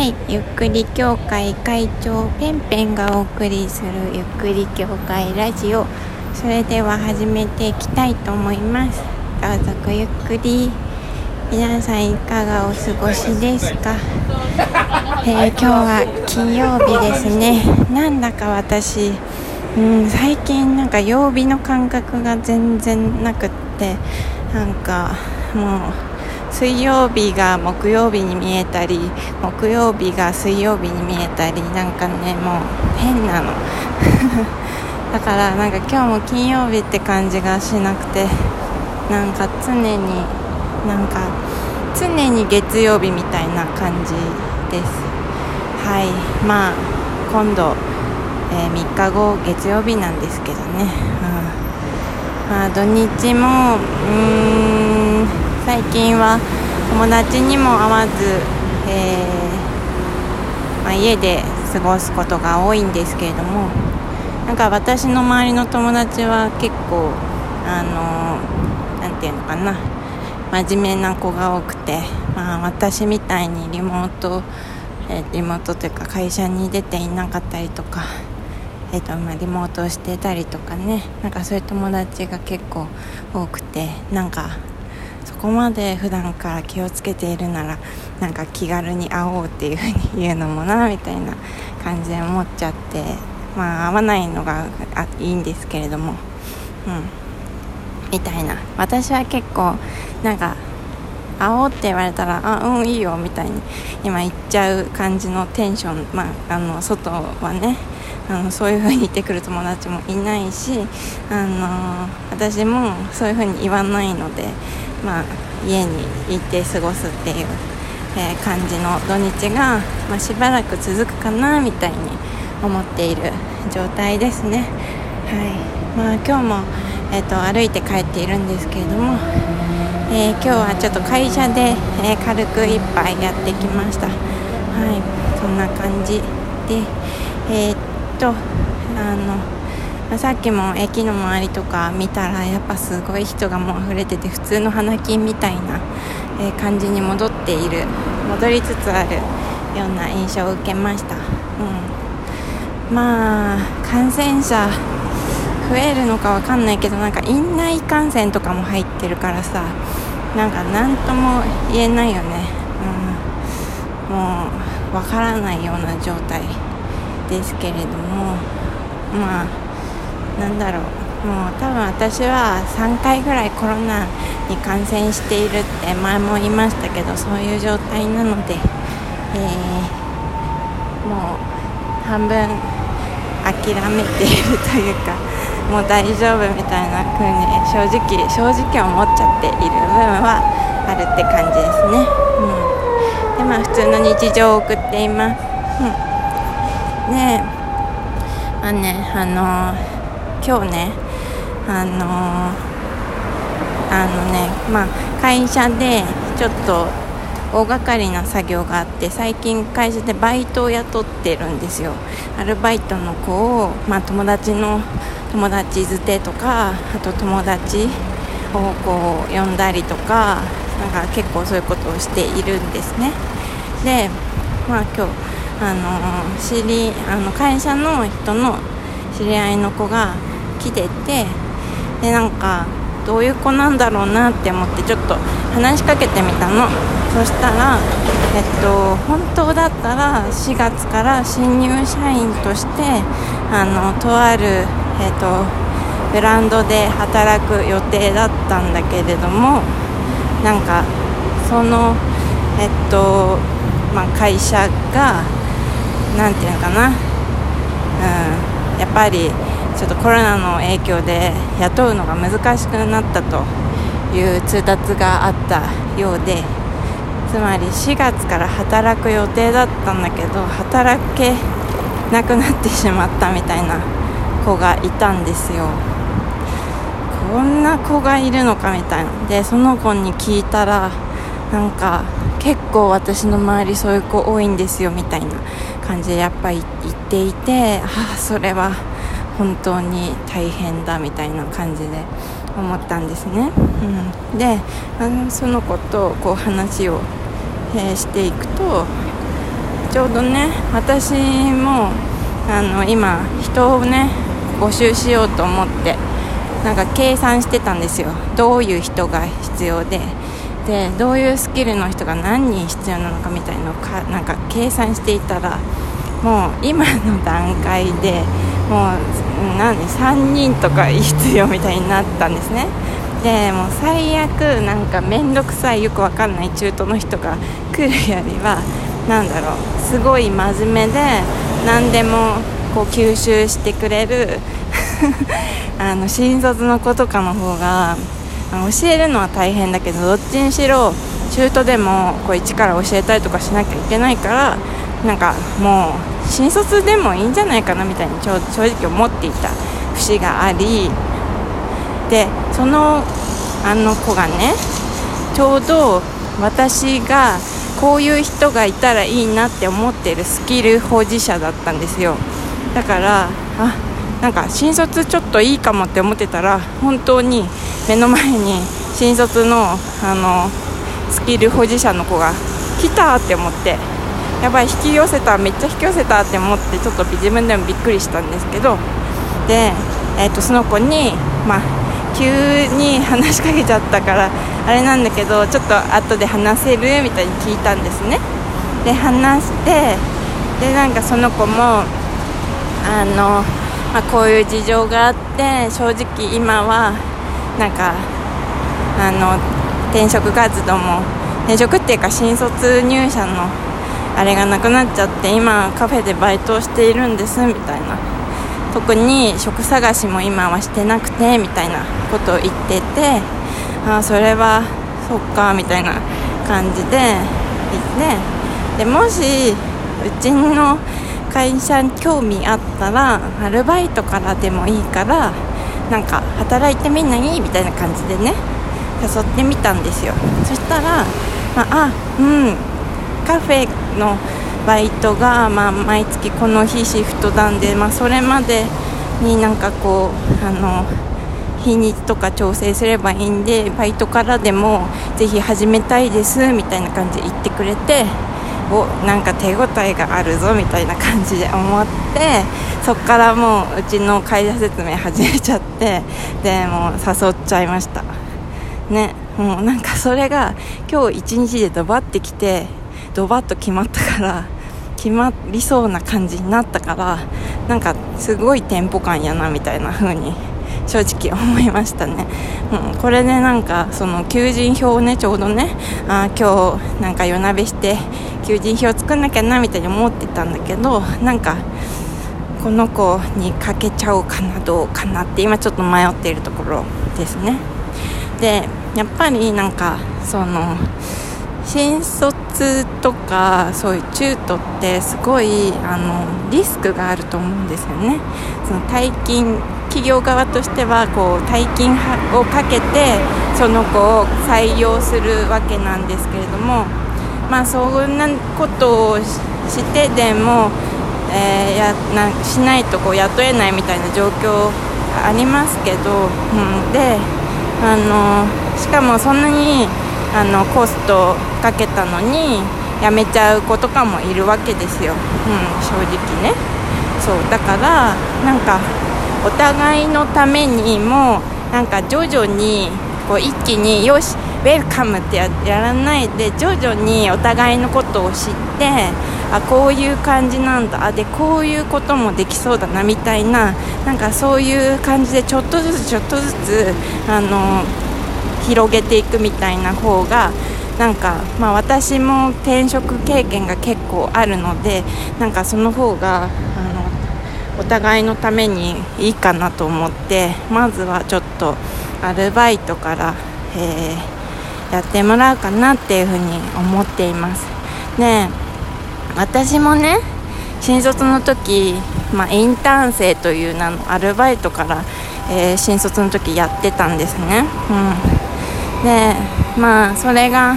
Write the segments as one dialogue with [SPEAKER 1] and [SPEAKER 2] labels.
[SPEAKER 1] はいゆっくり協会会長ペンペンがお送りするゆっくり協会ラジオ。それでは始めていきたいと思います。どうぞごゆっくり。皆さんいかがお過ごしですか、えー、今日は金曜日ですね。なんだか私うん最近なんか曜日の感覚が全然なくってなんかもう水曜日が木曜日に見えたり木曜日が水曜日に見えたりなんかねもう変なの。だからなんか今日も金曜日って感じがしなくてなんか常になんか常に月曜日みたいな感じです。はい。まあ今度、えー、3日後月曜日なんですけどね、うん、まあ土日もうーん。最近は友達にも会わず、えー、まあ、家で過ごすことが多いんですけれどもなんか私の周りの友達は結構あの何て言うのかな真面目な子が多くて、まあ、私みたいにリモート、えー、リモートというか会社に出ていなかったりとか、えーとまあ、リモートをしてたりとかねなんかそういう友達が結構多くてなんかそこまで普段から気をつけているならなんか気軽に会おうっていうふうに言うのもなみたいな感じで思っちゃってまあ会わないのがあいいんですけれどもうん。みたいな。私は結構なんか会おうって言われたらあうんいいよみたいに今言っちゃう感じのテンションまああの外はねあのそういう風に言ってくる友達もいないしあの私もそういう風に言わないのでまあ、家に行って過ごすっていう、えー、感じの土日が、まあ、しばらく続くかなみたいに思っている状態ですね。はいまあ、今日も、えーと、歩いて帰っているんですけれども、えー、今日はちょっと会社で、えー、軽く一杯やってきました。はい、そんな感じで、えー、とあのま、さっきも駅の周りとか見たらやっぱすごい人がもう溢れてて普通の花金みたいな、え感じに戻っている戻りつつあるような印象を受けました、うん、まあ感染者増えるのかわかんないけどなんか院内感染とかも入ってるからさなんか何とも言えないよね、うん、もうわからないような状態ですけれども。まあなんだろう。もう多分私は3回ぐらいコロナに感染しているって前も言いましたけどそういう状態なので、えー、もう半分諦めているというかもう大丈夫みたいな風に正直正直思っちゃっている部分はあるって感じですね、うん、でまあ普通の日常を送っています、うん、でまあねあの今日ねあの、あのねまあ会社でちょっと大掛かりな作業があって最近会社でバイトを雇ってるんですよ。アルバイトの子を、まあ、友達の友達づてとかあと友達をこう呼んだりとかなんか結構そういうことをしているんですね。でまあ今日あの知りあの会社の人の知り合いの子が来ててでなんかどういう子なんだろうなって思ってちょっと話しかけてみたの。そしたらえっと本当だったら4月から新入社員としてあのとあるえっとブランドで働く予定だったんだけれどもなんかそのえっとまあ、会社が何て言うのかな、うん、やっぱりちょっとコロナの影響で雇うのが難しくなったという通達があったようでつまり4月から働く予定だったんだけど働けなくなってしまったみたいな子がいたんですよ。こんな子がいるのかみたいな。でその子に聞いたらなんか結構私の周りそういう子多いんですよみたいな。感じでやっぱり言っていてああそれは本当に大変だみたいな感じで思ったんですね、うん、であのその子とこう話を、えー、していくとちょうどね私もあの今人をね募集しようと思ってなんか計算してたんですよ。どういう人が必要ででどういうスキルの人が何人必要なのかみたいのをかなんか計算していたらもう今の段階でもう何3人とか必要みたいになったんですね。でもう最悪なんか面倒くさいよくわかんない中途の人が来るよりは何だろうすごい真面目で何でもこう吸収してくれる あの新卒の子とかの方が教えるのは大変だけどどっちにしろ中途でもこう一から教えたりとかしなきゃいけないからなんかもう新卒でもいいんじゃないかなみたいに正直思っていた節がありでそのあの子がねちょうど私がこういう人がいたらいいなって思ってるスキル保持者だったんですよ。だからあなんか新卒ちょっといいかもって思ってたら本当に目の前に新卒のあのスキル保持者の子が来たって思ってやばい引き寄せためっちゃ引き寄せたって思ってちょっと自分でもびっくりしたんですけどで、えー、とその子に、まあ、急に話しかけちゃったからあれなんだけどちょっと後で話せるみたいに聞いたんですね。で話してでなんかその子もあの、まあ、こういう事情があって正直今はなんかあの転職活動も転職っていうか新卒入社のあれがなくなっちゃって今カフェでバイトをしているんですみたいな。特に職探しも今はしてなくてみたいなことを言っててああそれはそっかみたいな感じで言ってでもしうちの会社に興味あったらアルバイトからでもいいからなんか働いてみないみたいな感じでね誘ってみたんですよ。そしたら、まあ、あうん。カフェのバイトが、まあ、毎月この日シフトなんで、まあ、それまでになんかこうあの日にちとか調整すればいいんでバイトからでもぜひ始めたいですみたいな感じで言ってくれておなんか手応えがあるぞみたいな感じで思って そこからもううちの会社説明始めちゃって でもう誘っちゃいました。ねもうなんかそれが今日一日でドバってきてドバッと決まったから決まりそうな感じになったからなんかすごいテンポ感やなみたいな風に正直思いましたね、うん、これでなんかその求人票をねちょうどねあ今日なんか夜なべして求人票作んなきゃなみたいに思ってたんだけどなんかこの子にかけちゃおうかなどうかなって今ちょっと迷っているところですね。でやっぱりなんかその新卒とかそういう中途ってすごいあのリスクがあると思うんですよね。その大金企業側としてはこう大金をかけてその子を採用するわけなんですけれどもまあそんなことをしてでも、えー、やなしないとこう雇えないみたいな状況ありますけど、うん、であのしかもそんなにあのコストかけたのに辞めちゃう子とかもいるわけですよ、うん、正直ね。そうだからなんかお互いのためにもなんか徐々にこう一気によしウェルカムってやらないで徐々にお互いのことを知ってあこういう感じなんだ。あでこういうこともできそうだなみたいななんかそういう感じでちょっとずつちょっとずつあの広げていくみたいな方がなんか、まあ、私も転職経験が結構あるのでなんかその方があのお互いのためにいいかなと思ってまずはちょっとアルバイトから、えー、やってもらうかなっていうふうに思っています。で私もね新卒の時、まあ、インターン生という名のアルバイトから、えー、新卒の時やってたんですね、うん、でまあそれが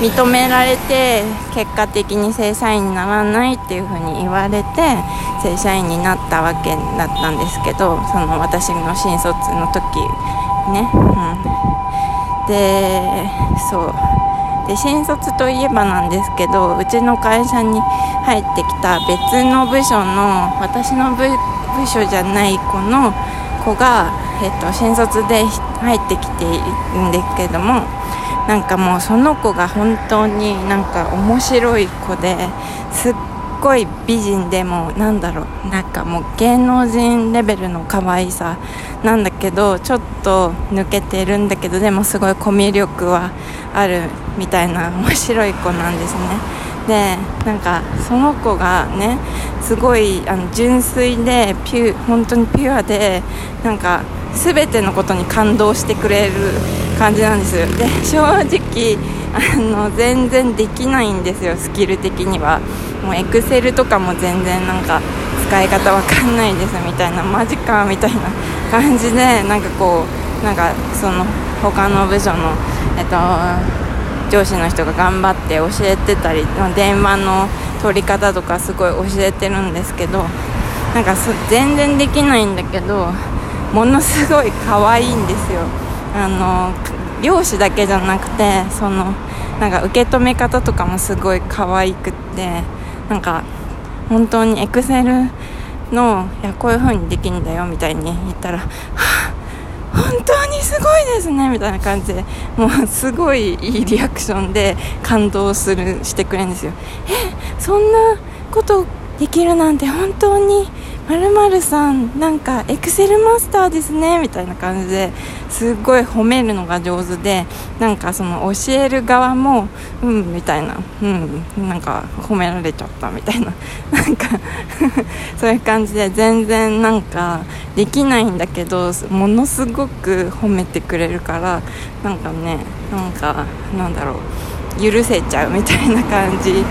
[SPEAKER 1] 認められて結果的に正社員にならないっていうふうに言われて正社員になったわけだったんですけどその私の新卒の時ね、うん、でそう。で新卒といえばなんですけどうちの会社に入ってきた別の部署の私の部署じゃない子の子が、えっと、新卒で入ってきているんですけどもなんかもうその子が本当になんか面白い子ですっごい美人でもなんだろうなんかもう芸能人レベルの可愛さなんだけどちょっと抜けてるんだけどでもすごいコミュ力はあるみたいな面白い子なんですね。でなんかその子がねすごいあの純粋でピュ本当にピュアでなんか全てのことに感動してくれる感じなんですよ。で正直あの全然できないんですよスキル的には。もうエクセルとかも全然なんか使い方わかんないですみたいなマジかみたいな感じでなんかこうなんかその他の部署のえっと上司の人が頑張って教えてたり電話の取り方とかすごい教えてるんですけどなんか全然できないんだけどものすごい可愛いんですよ。あの漁師だけじゃなくてそのなんか受け止め方とかもすごい可愛くってなんか本当にエクセルのいやこういう風にできるんだよみたいに言ったら、本当にすごいですねみたいな感じでもうすごいいいリアクションで感動するしてくれるんですよ。えそんなことできるなんて本当にまるさんなんかエクセルマスターですねみたいな感じですっごい褒めるのが上手でなんかその教える側もうんみたいなうんなんか褒められちゃったみたいな。なんか そういう感じで全然なんかできないんだけどものすごく褒めてくれるからなんかねなんかなんだろう許せちゃうみたいな感じ